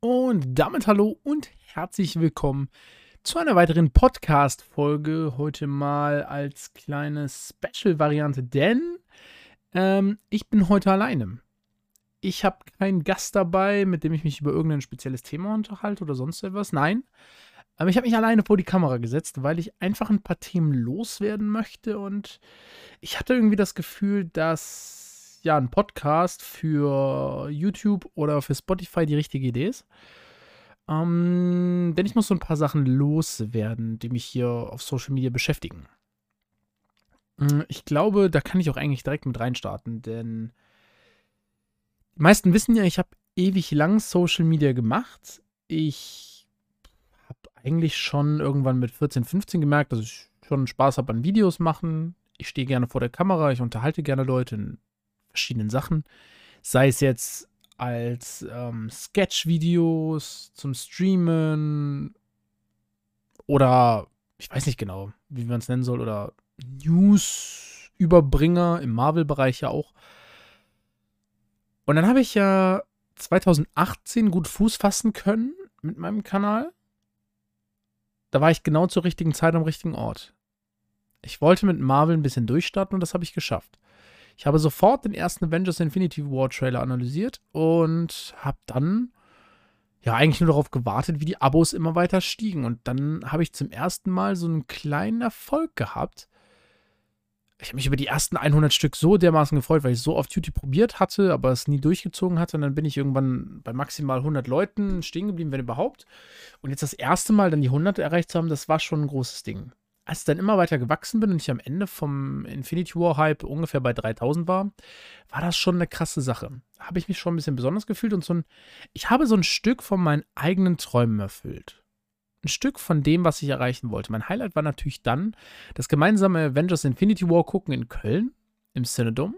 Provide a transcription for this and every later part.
Und damit hallo und herzlich willkommen zu einer weiteren Podcast-Folge. Heute mal als kleine Special-Variante, denn ähm, ich bin heute alleine. Ich habe keinen Gast dabei, mit dem ich mich über irgendein spezielles Thema unterhalte oder sonst etwas. Nein. Aber ich habe mich alleine vor die Kamera gesetzt, weil ich einfach ein paar Themen loswerden möchte und ich hatte irgendwie das Gefühl, dass ja, ein Podcast für YouTube oder für Spotify die richtige Idee ist. Ähm, denn ich muss so ein paar Sachen loswerden, die mich hier auf Social Media beschäftigen. Mm, ich glaube, da kann ich auch eigentlich direkt mit reinstarten, denn die meisten wissen ja, ich habe ewig lang Social Media gemacht. Ich habe eigentlich schon irgendwann mit 14, 15 gemerkt, dass ich schon Spaß habe an Videos machen. Ich stehe gerne vor der Kamera, ich unterhalte gerne Leute in verschiedenen Sachen. Sei es jetzt als ähm, Sketch-Videos zum Streamen oder ich weiß nicht genau, wie man es nennen soll, oder News-Überbringer im Marvel-Bereich ja auch. Und dann habe ich ja 2018 gut Fuß fassen können mit meinem Kanal. Da war ich genau zur richtigen Zeit am richtigen Ort. Ich wollte mit Marvel ein bisschen durchstarten und das habe ich geschafft. Ich habe sofort den ersten Avengers Infinity War Trailer analysiert und habe dann ja eigentlich nur darauf gewartet, wie die Abos immer weiter stiegen. Und dann habe ich zum ersten Mal so einen kleinen Erfolg gehabt. Ich habe mich über die ersten 100 Stück so dermaßen gefreut, weil ich so oft YouTube probiert hatte, aber es nie durchgezogen hatte. Und dann bin ich irgendwann bei maximal 100 Leuten stehen geblieben, wenn überhaupt. Und jetzt das erste Mal dann die 100 erreicht zu haben, das war schon ein großes Ding als ich dann immer weiter gewachsen bin und ich am Ende vom Infinity War Hype ungefähr bei 3000 war, war das schon eine krasse Sache. Habe ich mich schon ein bisschen besonders gefühlt und so ein, ich habe so ein Stück von meinen eigenen Träumen erfüllt. Ein Stück von dem, was ich erreichen wollte. Mein Highlight war natürlich dann das gemeinsame Avengers Infinity War gucken in Köln im Cinedom.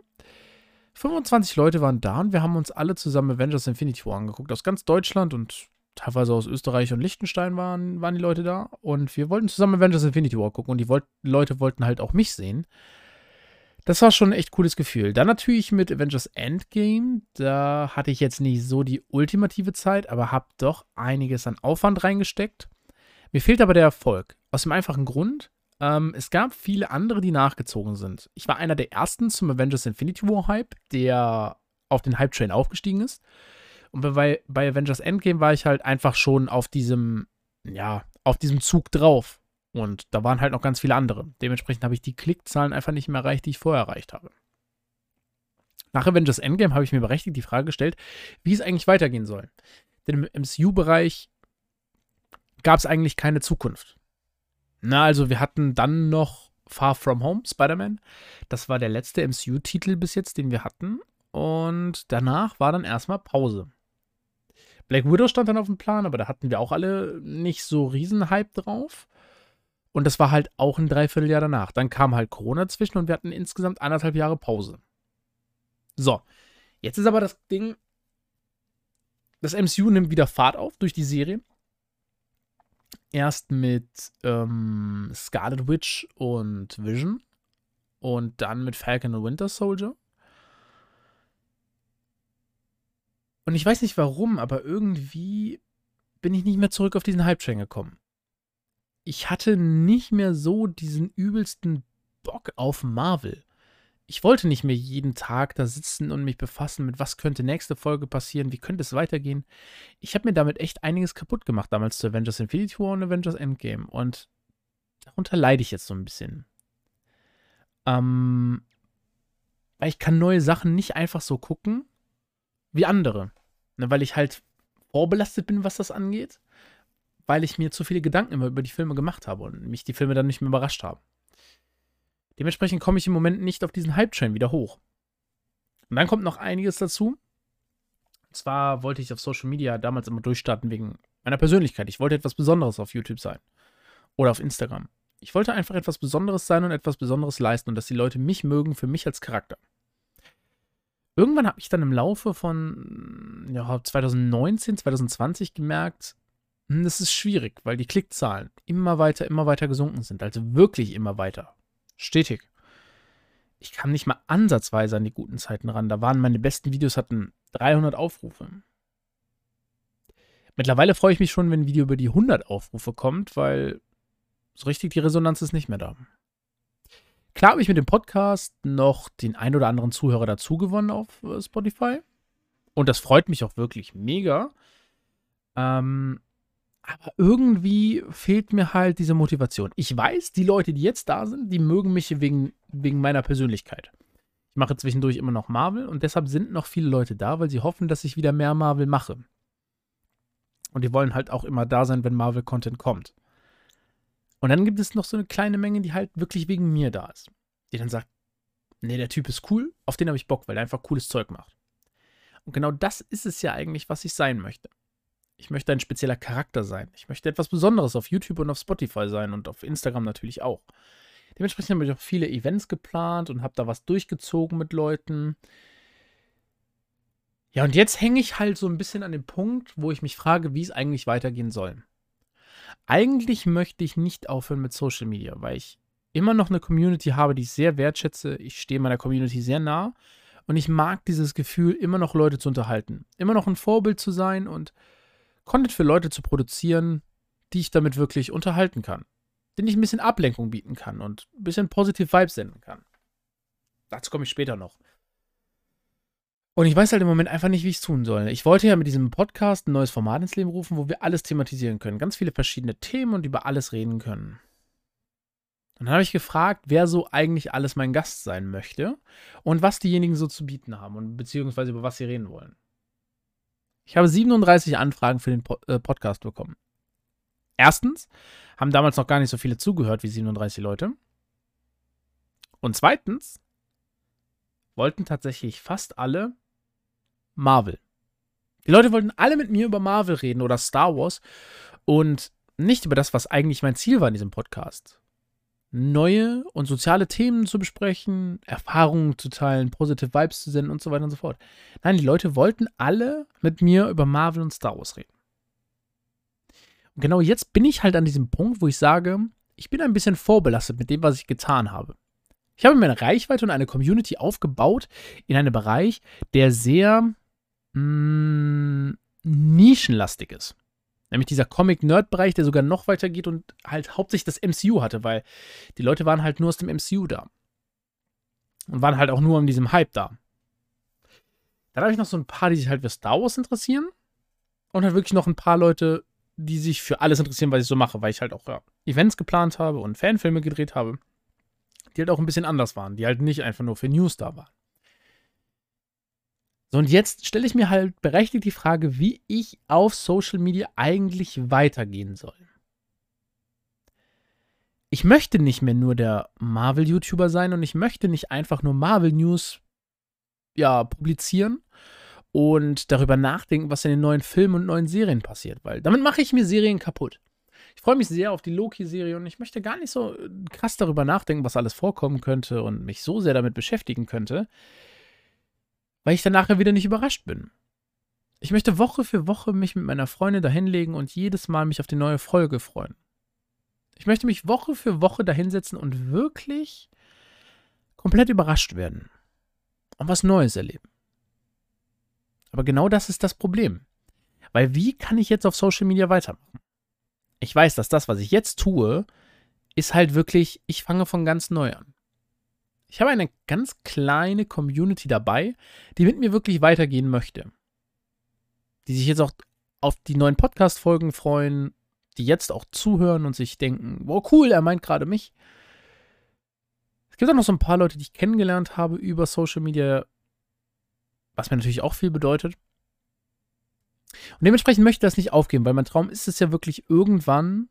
25 Leute waren da und wir haben uns alle zusammen Avengers Infinity War angeguckt aus ganz Deutschland und teilweise aus Österreich und Liechtenstein waren, waren die Leute da. Und wir wollten zusammen Avengers Infinity War gucken und die wollt, Leute wollten halt auch mich sehen. Das war schon ein echt cooles Gefühl. Dann natürlich mit Avengers Endgame. Da hatte ich jetzt nicht so die ultimative Zeit, aber habe doch einiges an Aufwand reingesteckt. Mir fehlt aber der Erfolg. Aus dem einfachen Grund, ähm, es gab viele andere, die nachgezogen sind. Ich war einer der ersten zum Avengers Infinity War Hype, der auf den Hype-Train aufgestiegen ist. Und bei, bei Avengers Endgame war ich halt einfach schon auf diesem, ja, auf diesem Zug drauf. Und da waren halt noch ganz viele andere. Dementsprechend habe ich die Klickzahlen einfach nicht mehr erreicht, die ich vorher erreicht habe. Nach Avengers Endgame habe ich mir berechtigt die Frage gestellt, wie es eigentlich weitergehen soll. Denn im MCU-Bereich gab es eigentlich keine Zukunft. Na, also wir hatten dann noch Far From Home, Spider-Man. Das war der letzte MCU-Titel bis jetzt, den wir hatten. Und danach war dann erstmal Pause. Black Widow stand dann auf dem Plan, aber da hatten wir auch alle nicht so riesen Hype drauf. Und das war halt auch ein Dreivierteljahr danach. Dann kam halt Corona zwischen und wir hatten insgesamt anderthalb Jahre Pause. So, jetzt ist aber das Ding, das MCU nimmt wieder Fahrt auf durch die Serie. Erst mit ähm, Scarlet Witch und Vision und dann mit Falcon und Winter Soldier. Und ich weiß nicht warum, aber irgendwie bin ich nicht mehr zurück auf diesen Hype-Train gekommen. Ich hatte nicht mehr so diesen übelsten Bock auf Marvel. Ich wollte nicht mehr jeden Tag da sitzen und mich befassen mit, was könnte nächste Folge passieren, wie könnte es weitergehen. Ich habe mir damit echt einiges kaputt gemacht, damals zu Avengers Infinity War und Avengers Endgame. Und darunter leide ich jetzt so ein bisschen. Ähm, weil ich kann neue Sachen nicht einfach so gucken wie andere. Ne, weil ich halt vorbelastet bin, was das angeht. Weil ich mir zu viele Gedanken immer über die Filme gemacht habe und mich die Filme dann nicht mehr überrascht haben. Dementsprechend komme ich im Moment nicht auf diesen Hype-Train wieder hoch. Und dann kommt noch einiges dazu. Und zwar wollte ich auf Social Media damals immer durchstarten wegen meiner Persönlichkeit. Ich wollte etwas Besonderes auf YouTube sein. Oder auf Instagram. Ich wollte einfach etwas Besonderes sein und etwas Besonderes leisten und dass die Leute mich mögen für mich als Charakter. Irgendwann habe ich dann im Laufe von ja, 2019, 2020 gemerkt, hm, das ist schwierig, weil die Klickzahlen immer weiter, immer weiter gesunken sind. Also wirklich immer weiter. Stetig. Ich kam nicht mal ansatzweise an die guten Zeiten ran. Da waren meine besten Videos hatten 300 Aufrufe. Mittlerweile freue ich mich schon, wenn ein Video über die 100 Aufrufe kommt, weil so richtig die Resonanz ist nicht mehr da. Klar habe ich mit dem Podcast noch den ein oder anderen Zuhörer dazu gewonnen auf äh, Spotify. Und das freut mich auch wirklich mega. Ähm, aber irgendwie fehlt mir halt diese Motivation. Ich weiß, die Leute, die jetzt da sind, die mögen mich wegen, wegen meiner Persönlichkeit. Ich mache zwischendurch immer noch Marvel und deshalb sind noch viele Leute da, weil sie hoffen, dass ich wieder mehr Marvel mache. Und die wollen halt auch immer da sein, wenn Marvel-Content kommt. Und dann gibt es noch so eine kleine Menge, die halt wirklich wegen mir da ist. Die dann sagt, nee, der Typ ist cool, auf den habe ich Bock, weil er einfach cooles Zeug macht. Und genau das ist es ja eigentlich, was ich sein möchte. Ich möchte ein spezieller Charakter sein. Ich möchte etwas Besonderes auf YouTube und auf Spotify sein und auf Instagram natürlich auch. Dementsprechend habe ich auch viele Events geplant und habe da was durchgezogen mit Leuten. Ja, und jetzt hänge ich halt so ein bisschen an dem Punkt, wo ich mich frage, wie es eigentlich weitergehen soll. Eigentlich möchte ich nicht aufhören mit Social Media, weil ich immer noch eine Community habe, die ich sehr wertschätze. Ich stehe meiner Community sehr nah und ich mag dieses Gefühl, immer noch Leute zu unterhalten, immer noch ein Vorbild zu sein und Content für Leute zu produzieren, die ich damit wirklich unterhalten kann, den ich ein bisschen Ablenkung bieten kann und ein bisschen positive Vibes senden kann. Dazu komme ich später noch. Und ich weiß halt im Moment einfach nicht, wie ich es tun soll. Ich wollte ja mit diesem Podcast ein neues Format ins Leben rufen, wo wir alles thematisieren können. Ganz viele verschiedene Themen und über alles reden können. Und dann habe ich gefragt, wer so eigentlich alles mein Gast sein möchte und was diejenigen so zu bieten haben und beziehungsweise über was sie reden wollen. Ich habe 37 Anfragen für den äh, Podcast bekommen. Erstens haben damals noch gar nicht so viele zugehört wie 37 Leute. Und zweitens wollten tatsächlich fast alle Marvel. Die Leute wollten alle mit mir über Marvel reden oder Star Wars und nicht über das, was eigentlich mein Ziel war in diesem Podcast. Neue und soziale Themen zu besprechen, Erfahrungen zu teilen, positive Vibes zu senden und so weiter und so fort. Nein, die Leute wollten alle mit mir über Marvel und Star Wars reden. Und genau jetzt bin ich halt an diesem Punkt, wo ich sage, ich bin ein bisschen vorbelastet mit dem, was ich getan habe. Ich habe mir eine Reichweite und eine Community aufgebaut in einem Bereich, der sehr mh, mm, nischenlastig ist. Nämlich dieser Comic-Nerd-Bereich, der sogar noch weiter geht und halt hauptsächlich das MCU hatte, weil die Leute waren halt nur aus dem MCU da. Und waren halt auch nur in diesem Hype da. Dann habe ich noch so ein paar, die sich halt für Star Wars interessieren. Und halt wirklich noch ein paar Leute, die sich für alles interessieren, was ich so mache, weil ich halt auch ja, Events geplant habe und Fanfilme gedreht habe, die halt auch ein bisschen anders waren, die halt nicht einfach nur für News da waren. So, und jetzt stelle ich mir halt berechtigt die Frage, wie ich auf Social Media eigentlich weitergehen soll. Ich möchte nicht mehr nur der Marvel-YouTuber sein und ich möchte nicht einfach nur Marvel-News ja, publizieren und darüber nachdenken, was in den neuen Filmen und neuen Serien passiert, weil damit mache ich mir Serien kaputt. Ich freue mich sehr auf die Loki-Serie und ich möchte gar nicht so krass darüber nachdenken, was alles vorkommen könnte und mich so sehr damit beschäftigen könnte, weil ich dann nachher wieder nicht überrascht bin. Ich möchte Woche für Woche mich mit meiner Freundin dahinlegen und jedes Mal mich auf die neue Folge freuen. Ich möchte mich Woche für Woche dahinsetzen und wirklich komplett überrascht werden und was Neues erleben. Aber genau das ist das Problem. Weil wie kann ich jetzt auf Social Media weitermachen? Ich weiß, dass das, was ich jetzt tue, ist halt wirklich, ich fange von ganz neu an. Ich habe eine ganz kleine Community dabei, die mit mir wirklich weitergehen möchte. Die sich jetzt auch auf die neuen Podcast-Folgen freuen, die jetzt auch zuhören und sich denken, wow, cool, er meint gerade mich. Es gibt auch noch so ein paar Leute, die ich kennengelernt habe über Social Media, was mir natürlich auch viel bedeutet. Und dementsprechend möchte ich das nicht aufgeben, weil mein Traum ist es ja wirklich irgendwann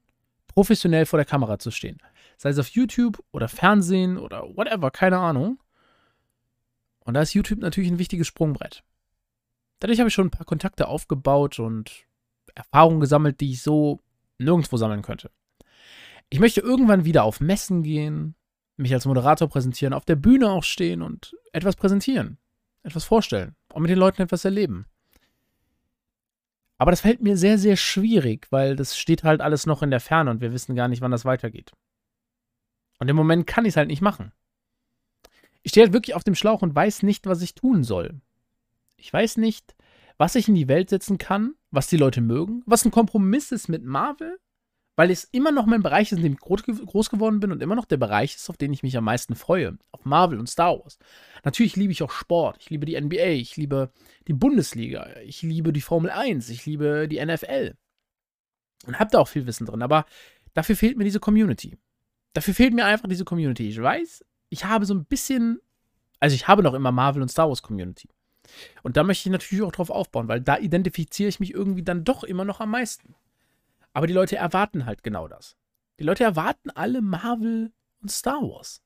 professionell vor der Kamera zu stehen. Sei es auf YouTube oder Fernsehen oder whatever, keine Ahnung. Und da ist YouTube natürlich ein wichtiges Sprungbrett. Dadurch habe ich schon ein paar Kontakte aufgebaut und Erfahrungen gesammelt, die ich so nirgendwo sammeln könnte. Ich möchte irgendwann wieder auf Messen gehen, mich als Moderator präsentieren, auf der Bühne auch stehen und etwas präsentieren, etwas vorstellen und mit den Leuten etwas erleben. Aber das fällt mir sehr, sehr schwierig, weil das steht halt alles noch in der Ferne und wir wissen gar nicht, wann das weitergeht. Und im Moment kann ich es halt nicht machen. Ich stehe halt wirklich auf dem Schlauch und weiß nicht, was ich tun soll. Ich weiß nicht, was ich in die Welt setzen kann, was die Leute mögen, was ein Kompromiss ist mit Marvel, weil es immer noch mein Bereich ist, in dem ich groß geworden bin und immer noch der Bereich ist, auf den ich mich am meisten freue. Auf Marvel und Star Wars. Natürlich liebe ich auch Sport. Ich liebe die NBA. Ich liebe die Bundesliga. Ich liebe die Formel 1. Ich liebe die NFL. Und habe da auch viel Wissen drin. Aber dafür fehlt mir diese Community. Dafür fehlt mir einfach diese Community. Ich weiß, ich habe so ein bisschen. Also, ich habe noch immer Marvel und Star Wars Community. Und da möchte ich natürlich auch drauf aufbauen, weil da identifiziere ich mich irgendwie dann doch immer noch am meisten. Aber die Leute erwarten halt genau das. Die Leute erwarten alle Marvel und Star Wars.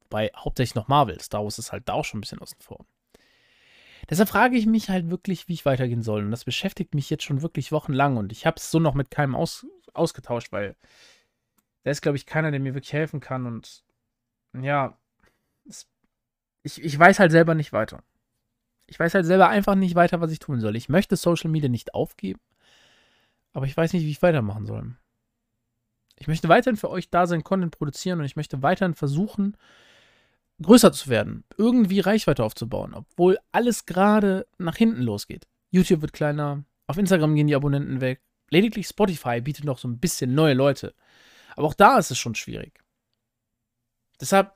Wobei hauptsächlich noch Marvel. Star Wars ist halt da auch schon ein bisschen außen vor. Deshalb frage ich mich halt wirklich, wie ich weitergehen soll. Und das beschäftigt mich jetzt schon wirklich wochenlang. Und ich habe es so noch mit keinem aus, ausgetauscht, weil da ist, glaube ich, keiner, der mir wirklich helfen kann. Und ja, es, ich, ich weiß halt selber nicht weiter. Ich weiß halt selber einfach nicht weiter, was ich tun soll. Ich möchte Social Media nicht aufgeben. Aber ich weiß nicht, wie ich weitermachen soll. Ich möchte weiterhin für euch da sein, Content produzieren und ich möchte weiterhin versuchen, größer zu werden, irgendwie Reichweite aufzubauen, obwohl alles gerade nach hinten losgeht. YouTube wird kleiner, auf Instagram gehen die Abonnenten weg, lediglich Spotify bietet noch so ein bisschen neue Leute. Aber auch da ist es schon schwierig. Deshalb,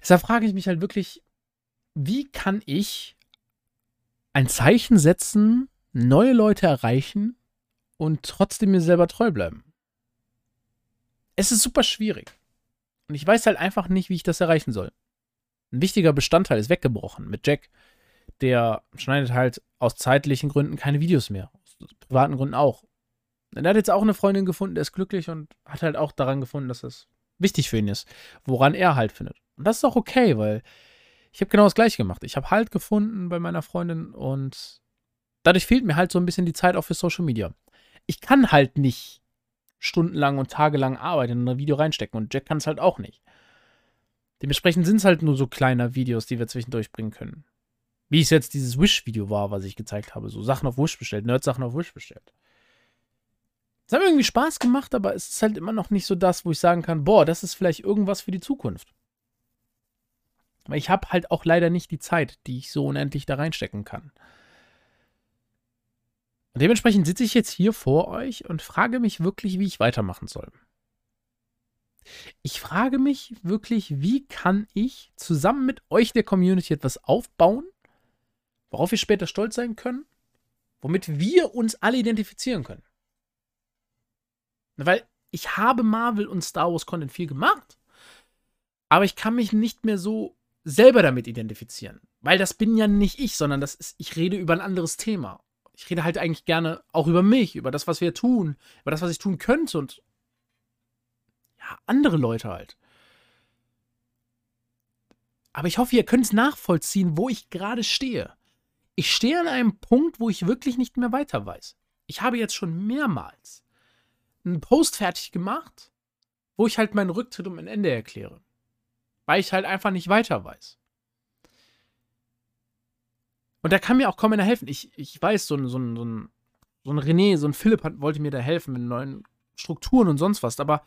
deshalb frage ich mich halt wirklich, wie kann ich ein Zeichen setzen, neue Leute erreichen und trotzdem mir selber treu bleiben. Es ist super schwierig. Und ich weiß halt einfach nicht, wie ich das erreichen soll. Ein wichtiger Bestandteil ist weggebrochen mit Jack. Der schneidet halt aus zeitlichen Gründen keine Videos mehr. Aus privaten Gründen auch. Und er hat jetzt auch eine Freundin gefunden, der ist glücklich und hat halt auch daran gefunden, dass es wichtig für ihn ist, woran er halt findet. Und das ist auch okay, weil ich habe genau das gleiche gemacht. Ich habe Halt gefunden bei meiner Freundin und dadurch fehlt mir halt so ein bisschen die Zeit auch für Social Media. Ich kann halt nicht stundenlang und tagelang arbeiten in ein Video reinstecken und Jack kann es halt auch nicht. Dementsprechend sind es halt nur so kleine Videos, die wir zwischendurch bringen können. Wie es jetzt dieses Wish-Video war, was ich gezeigt habe. So Sachen auf Wish bestellt, Nerd-Sachen auf Wish bestellt. Es hat mir irgendwie Spaß gemacht, aber es ist halt immer noch nicht so das, wo ich sagen kann, boah, das ist vielleicht irgendwas für die Zukunft. Weil ich habe halt auch leider nicht die Zeit, die ich so unendlich da reinstecken kann. Und dementsprechend sitze ich jetzt hier vor euch und frage mich wirklich, wie ich weitermachen soll. Ich frage mich wirklich, wie kann ich zusammen mit euch der Community etwas aufbauen, worauf wir später stolz sein können, womit wir uns alle identifizieren können. Weil ich habe Marvel und Star Wars Content viel gemacht, aber ich kann mich nicht mehr so selber damit identifizieren. Weil das bin ja nicht ich, sondern das ist, ich rede über ein anderes Thema. Ich rede halt eigentlich gerne auch über mich, über das, was wir tun, über das, was ich tun könnte und ja, andere Leute halt. Aber ich hoffe, ihr könnt es nachvollziehen, wo ich gerade stehe. Ich stehe an einem Punkt, wo ich wirklich nicht mehr weiter weiß. Ich habe jetzt schon mehrmals einen Post fertig gemacht, wo ich halt meinen Rücktritt um ein Ende erkläre weil ich halt einfach nicht weiter weiß. Und da kann mir auch kaum einer helfen. Ich, ich weiß, so ein, so, ein, so, ein, so ein René, so ein Philipp hat, wollte mir da helfen mit neuen Strukturen und sonst was, aber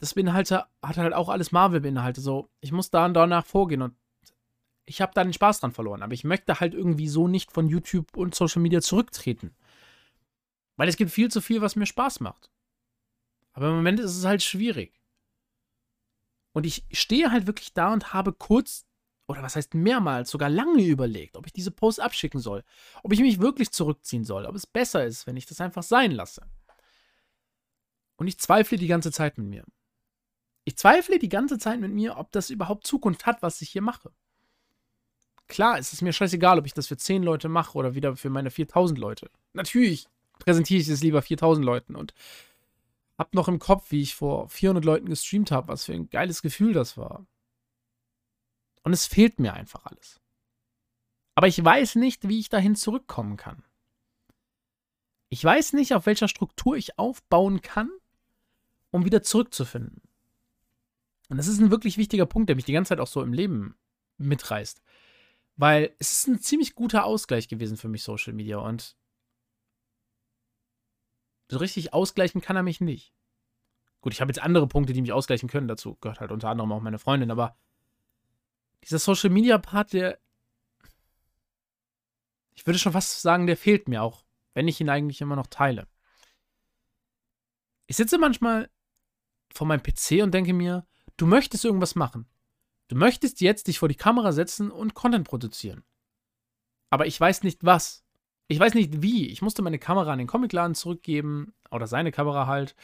das beinhaltet, hat halt auch alles Marvel beinhaltet. So, ich muss da und danach vorgehen und ich habe da den Spaß dran verloren. Aber ich möchte halt irgendwie so nicht von YouTube und Social Media zurücktreten. Weil es gibt viel zu viel, was mir Spaß macht. Aber im Moment ist es halt schwierig. Und ich stehe halt wirklich da und habe kurz, oder was heißt mehrmals, sogar lange überlegt, ob ich diese Post abschicken soll. Ob ich mich wirklich zurückziehen soll. Ob es besser ist, wenn ich das einfach sein lasse. Und ich zweifle die ganze Zeit mit mir. Ich zweifle die ganze Zeit mit mir, ob das überhaupt Zukunft hat, was ich hier mache. Klar, es ist mir scheißegal, ob ich das für 10 Leute mache oder wieder für meine 4000 Leute. Natürlich präsentiere ich es lieber 4000 Leuten und hab noch im Kopf, wie ich vor 400 Leuten gestreamt habe, was für ein geiles Gefühl das war. Und es fehlt mir einfach alles. Aber ich weiß nicht, wie ich dahin zurückkommen kann. Ich weiß nicht, auf welcher Struktur ich aufbauen kann, um wieder zurückzufinden. Und das ist ein wirklich wichtiger Punkt, der mich die ganze Zeit auch so im Leben mitreißt. Weil es ist ein ziemlich guter Ausgleich gewesen für mich, Social Media. Und so richtig ausgleichen kann er mich nicht. Gut, ich habe jetzt andere Punkte, die mich ausgleichen können. Dazu gehört halt unter anderem auch meine Freundin. Aber dieser Social Media Part, der, Ich würde schon fast sagen, der fehlt mir auch, wenn ich ihn eigentlich immer noch teile. Ich sitze manchmal vor meinem PC und denke mir, du möchtest irgendwas machen. Du möchtest jetzt dich vor die Kamera setzen und Content produzieren. Aber ich weiß nicht was. Ich weiß nicht wie. Ich musste meine Kamera an den Comicladen zurückgeben. Oder seine Kamera halt.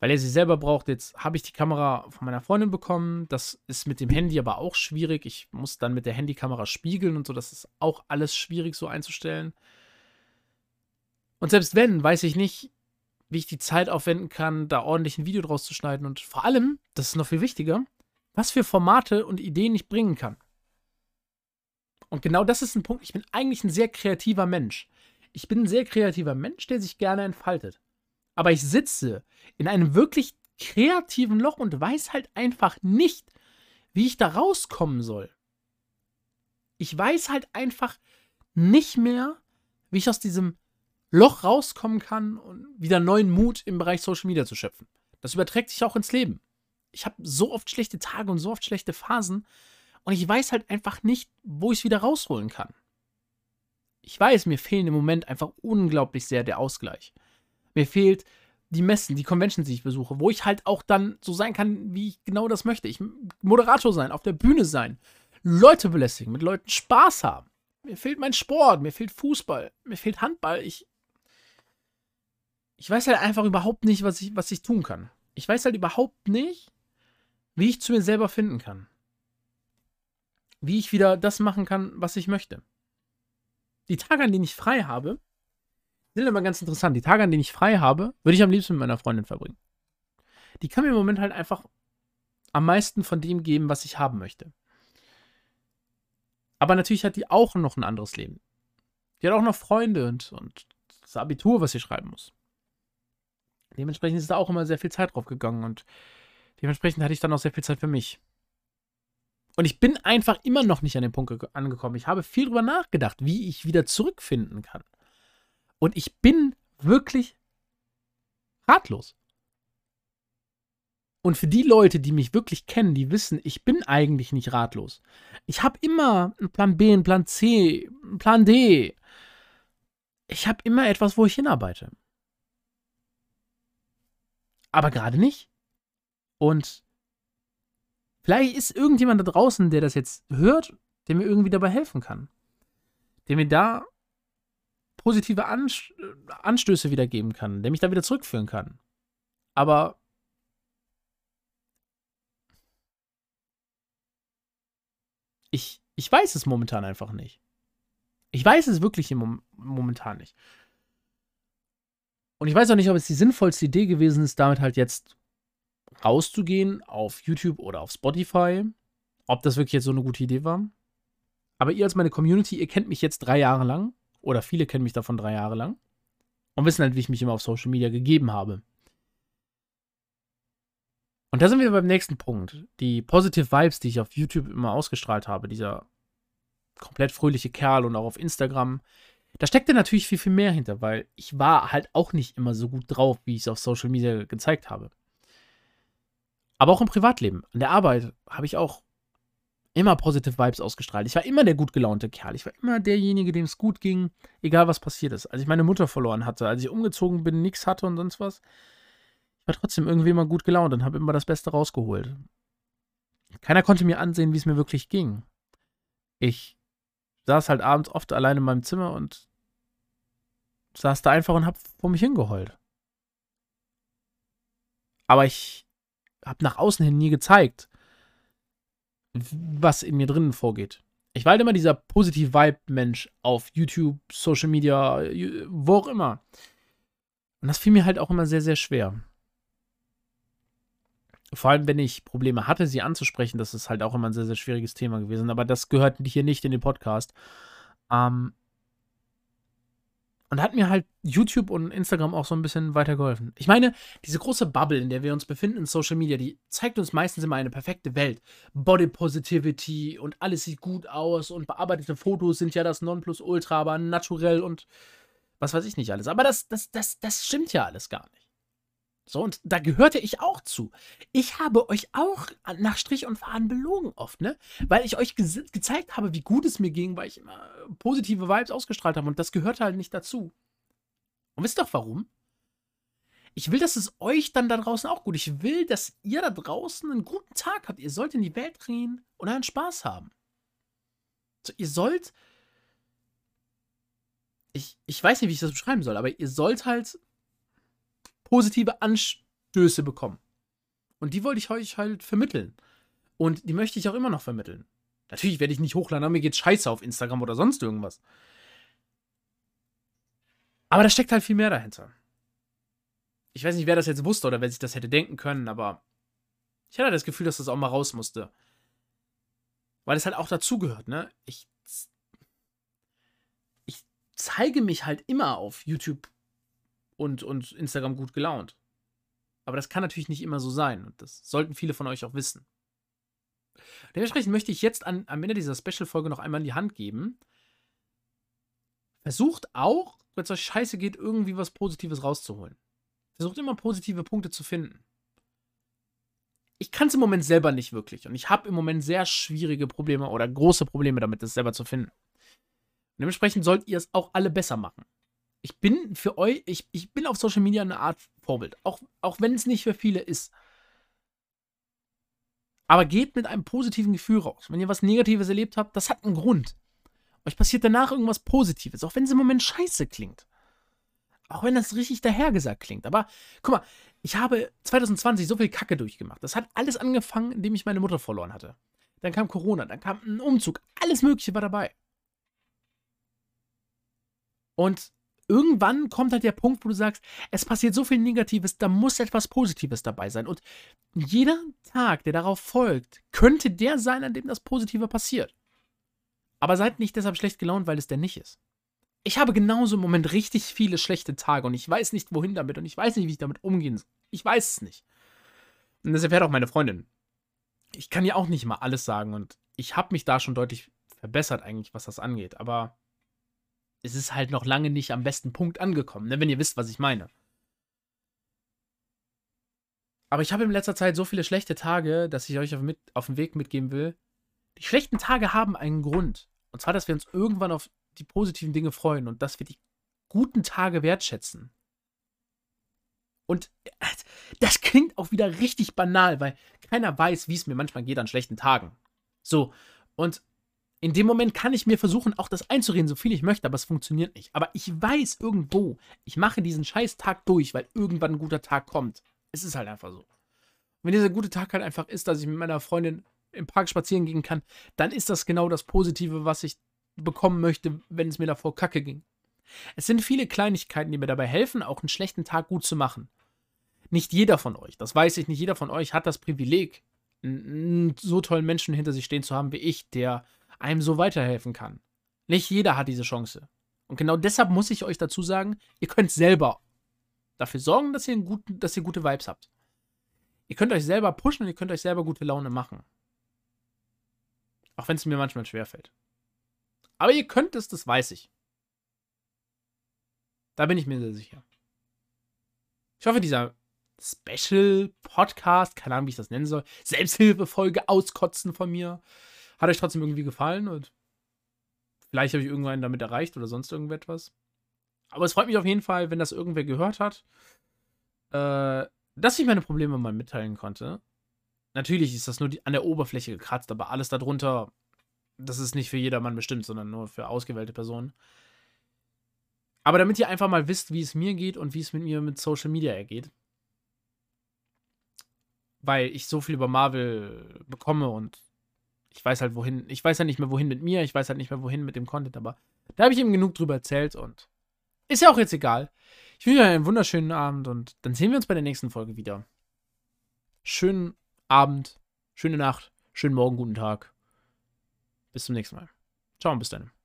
Weil er sie selber braucht. Jetzt habe ich die Kamera von meiner Freundin bekommen. Das ist mit dem Handy aber auch schwierig. Ich muss dann mit der Handykamera spiegeln und so. Das ist auch alles schwierig so einzustellen. Und selbst wenn, weiß ich nicht, wie ich die Zeit aufwenden kann, da ordentlich ein Video draus zu schneiden. Und vor allem, das ist noch viel wichtiger, was für Formate und Ideen ich bringen kann. Und genau das ist ein Punkt. Ich bin eigentlich ein sehr kreativer Mensch. Ich bin ein sehr kreativer Mensch, der sich gerne entfaltet. Aber ich sitze in einem wirklich kreativen Loch und weiß halt einfach nicht, wie ich da rauskommen soll. Ich weiß halt einfach nicht mehr, wie ich aus diesem Loch rauskommen kann und wieder neuen Mut im Bereich Social Media zu schöpfen. Das überträgt sich auch ins Leben. Ich habe so oft schlechte Tage und so oft schlechte Phasen und ich weiß halt einfach nicht, wo ich es wieder rausholen kann. Ich weiß, mir fehlen im Moment einfach unglaublich sehr der Ausgleich. Mir fehlt die Messen, die Conventions, die ich besuche, wo ich halt auch dann so sein kann, wie ich genau das möchte. Ich Moderator sein, auf der Bühne sein, Leute belästigen, mit Leuten Spaß haben. Mir fehlt mein Sport, mir fehlt Fußball, mir fehlt Handball. Ich, ich weiß halt einfach überhaupt nicht, was ich, was ich tun kann. Ich weiß halt überhaupt nicht, wie ich zu mir selber finden kann wie ich wieder das machen kann, was ich möchte. Die Tage, an denen ich frei habe, sind immer ganz interessant. Die Tage, an denen ich frei habe, würde ich am liebsten mit meiner Freundin verbringen. Die kann mir im Moment halt einfach am meisten von dem geben, was ich haben möchte. Aber natürlich hat die auch noch ein anderes Leben. Die hat auch noch Freunde und, und das Abitur, was sie schreiben muss. Dementsprechend ist da auch immer sehr viel Zeit drauf gegangen und dementsprechend hatte ich dann auch sehr viel Zeit für mich. Und ich bin einfach immer noch nicht an dem Punkt angekommen. Ich habe viel drüber nachgedacht, wie ich wieder zurückfinden kann. Und ich bin wirklich ratlos. Und für die Leute, die mich wirklich kennen, die wissen, ich bin eigentlich nicht ratlos. Ich habe immer einen Plan B, einen Plan C, einen Plan D. Ich habe immer etwas, wo ich hinarbeite. Aber gerade nicht. Und Vielleicht ist irgendjemand da draußen, der das jetzt hört, der mir irgendwie dabei helfen kann. Der mir da positive Anstöße wiedergeben kann, der mich da wieder zurückführen kann. Aber ich, ich weiß es momentan einfach nicht. Ich weiß es wirklich im momentan nicht. Und ich weiß auch nicht, ob es die sinnvollste Idee gewesen ist, damit halt jetzt rauszugehen auf YouTube oder auf Spotify. Ob das wirklich jetzt so eine gute Idee war. Aber ihr als meine Community, ihr kennt mich jetzt drei Jahre lang. Oder viele kennen mich davon drei Jahre lang. Und wissen halt, wie ich mich immer auf Social Media gegeben habe. Und da sind wir beim nächsten Punkt. Die Positive Vibes, die ich auf YouTube immer ausgestrahlt habe. Dieser komplett fröhliche Kerl und auch auf Instagram. Da steckte natürlich viel, viel mehr hinter, weil ich war halt auch nicht immer so gut drauf, wie ich es auf Social Media gezeigt habe. Aber auch im Privatleben. An der Arbeit habe ich auch immer positive Vibes ausgestrahlt. Ich war immer der gut gelaunte Kerl. Ich war immer derjenige, dem es gut ging, egal was passiert ist. Als ich meine Mutter verloren hatte, als ich umgezogen bin, nichts hatte und sonst was, ich war trotzdem irgendwie immer gut gelaunt und habe immer das Beste rausgeholt. Keiner konnte mir ansehen, wie es mir wirklich ging. Ich saß halt abends oft allein in meinem Zimmer und saß da einfach und hab vor mich hingeheult. Aber ich habe nach außen hin nie gezeigt, was in mir drinnen vorgeht. Ich war halt immer dieser positive Vibe-Mensch auf YouTube, Social Media, wo auch immer. Und das fiel mir halt auch immer sehr, sehr schwer. Vor allem, wenn ich Probleme hatte, sie anzusprechen, das ist halt auch immer ein sehr, sehr schwieriges Thema gewesen. Aber das gehört hier nicht in den Podcast. Ähm, und hat mir halt YouTube und Instagram auch so ein bisschen weitergeholfen. Ich meine, diese große Bubble, in der wir uns befinden in Social Media, die zeigt uns meistens immer eine perfekte Welt. Body Positivity und alles sieht gut aus und bearbeitete Fotos sind ja das Nonplusultra, aber naturell und was weiß ich nicht alles. Aber das, das, das, das stimmt ja alles gar nicht. So, und da gehörte ich auch zu. Ich habe euch auch nach Strich und Faden belogen oft, ne? Weil ich euch ge gezeigt habe, wie gut es mir ging, weil ich immer positive Vibes ausgestrahlt habe und das gehört halt nicht dazu. Und wisst doch warum? Ich will, dass es euch dann da draußen auch gut. Ich will, dass ihr da draußen einen guten Tag habt. Ihr sollt in die Welt drehen und einen Spaß haben. So, ihr sollt. Ich, ich weiß nicht, wie ich das beschreiben soll, aber ihr sollt halt positive Anstöße bekommen. Und die wollte ich euch halt vermitteln. Und die möchte ich auch immer noch vermitteln. Natürlich werde ich nicht hochladen, aber mir geht scheiße auf Instagram oder sonst irgendwas. Aber da steckt halt viel mehr dahinter. Ich weiß nicht, wer das jetzt wusste oder wer sich das hätte denken können, aber ich hatte das Gefühl, dass das auch mal raus musste. Weil es halt auch dazugehört, ne? Ich, ich zeige mich halt immer auf YouTube und, und Instagram gut gelaunt. Aber das kann natürlich nicht immer so sein. Und das sollten viele von euch auch wissen. Dementsprechend möchte ich jetzt an, am Ende dieser Special-Folge noch einmal in die Hand geben. Versucht auch, wenn es euch scheiße geht, irgendwie was Positives rauszuholen. Versucht immer positive Punkte zu finden. Ich kann es im Moment selber nicht wirklich. Und ich habe im Moment sehr schwierige Probleme oder große Probleme damit, das selber zu finden. Dementsprechend sollt ihr es auch alle besser machen ich bin für euch, ich, ich bin auf Social Media eine Art Vorbild. Auch, auch wenn es nicht für viele ist. Aber geht mit einem positiven Gefühl raus. Wenn ihr was Negatives erlebt habt, das hat einen Grund. Euch passiert danach irgendwas Positives, auch wenn es im Moment scheiße klingt. Auch wenn das richtig dahergesagt klingt. Aber guck mal, ich habe 2020 so viel Kacke durchgemacht. Das hat alles angefangen, indem ich meine Mutter verloren hatte. Dann kam Corona, dann kam ein Umzug, alles Mögliche war dabei. Und irgendwann kommt halt der Punkt, wo du sagst, es passiert so viel Negatives, da muss etwas Positives dabei sein. Und jeder Tag, der darauf folgt, könnte der sein, an dem das Positive passiert. Aber seid nicht deshalb schlecht gelaunt, weil es der nicht ist. Ich habe genauso im Moment richtig viele schlechte Tage und ich weiß nicht, wohin damit und ich weiß nicht, wie ich damit umgehen soll. Ich weiß es nicht. Und das erfährt auch meine Freundin. Ich kann ja auch nicht mal alles sagen und ich habe mich da schon deutlich verbessert eigentlich, was das angeht. Aber es ist halt noch lange nicht am besten Punkt angekommen, ne, wenn ihr wisst, was ich meine. Aber ich habe in letzter Zeit so viele schlechte Tage, dass ich euch auf, mit, auf den Weg mitgeben will. Die schlechten Tage haben einen Grund. Und zwar, dass wir uns irgendwann auf die positiven Dinge freuen und dass wir die guten Tage wertschätzen. Und äh, das klingt auch wieder richtig banal, weil keiner weiß, wie es mir manchmal geht an schlechten Tagen. So, und in dem Moment kann ich mir versuchen, auch das einzureden, so viel ich möchte, aber es funktioniert nicht. Aber ich weiß irgendwo, ich mache diesen scheiß Tag durch, weil irgendwann ein guter Tag kommt. Es ist halt einfach so. Und wenn dieser gute Tag halt einfach ist, dass ich mit meiner Freundin im Park spazieren gehen kann, dann ist das genau das Positive, was ich bekommen möchte, wenn es mir davor kacke ging. Es sind viele Kleinigkeiten, die mir dabei helfen, auch einen schlechten Tag gut zu machen. Nicht jeder von euch, das weiß ich, nicht jeder von euch hat das Privileg, einen so tollen Menschen hinter sich stehen zu haben wie ich, der einem so weiterhelfen kann. Nicht jeder hat diese Chance. Und genau deshalb muss ich euch dazu sagen, ihr könnt selber dafür sorgen, dass ihr, guten, dass ihr gute Vibes habt. Ihr könnt euch selber pushen und ihr könnt euch selber gute Laune machen. Auch wenn es mir manchmal schwerfällt. Aber ihr könnt es, das weiß ich. Da bin ich mir sehr sicher. Ich hoffe, dieser Special Podcast, keine Ahnung, wie ich das nennen soll, Selbsthilfefolge auskotzen von mir, hat euch trotzdem irgendwie gefallen und vielleicht habe ich irgendwann damit erreicht oder sonst irgendetwas. Aber es freut mich auf jeden Fall, wenn das irgendwer gehört hat, äh, dass ich meine Probleme mal mitteilen konnte. Natürlich ist das nur die, an der Oberfläche gekratzt, aber alles darunter, das ist nicht für jedermann bestimmt, sondern nur für ausgewählte Personen. Aber damit ihr einfach mal wisst, wie es mir geht und wie es mit mir mit Social Media ergeht. Weil ich so viel über Marvel bekomme und ich weiß halt wohin, ich weiß halt nicht mehr wohin mit mir, ich weiß halt nicht mehr wohin mit dem Content, aber da habe ich eben genug drüber erzählt und ist ja auch jetzt egal. Ich wünsche euch einen wunderschönen Abend und dann sehen wir uns bei der nächsten Folge wieder. Schönen Abend, schöne Nacht, schönen Morgen, guten Tag. Bis zum nächsten Mal. Ciao und bis dann.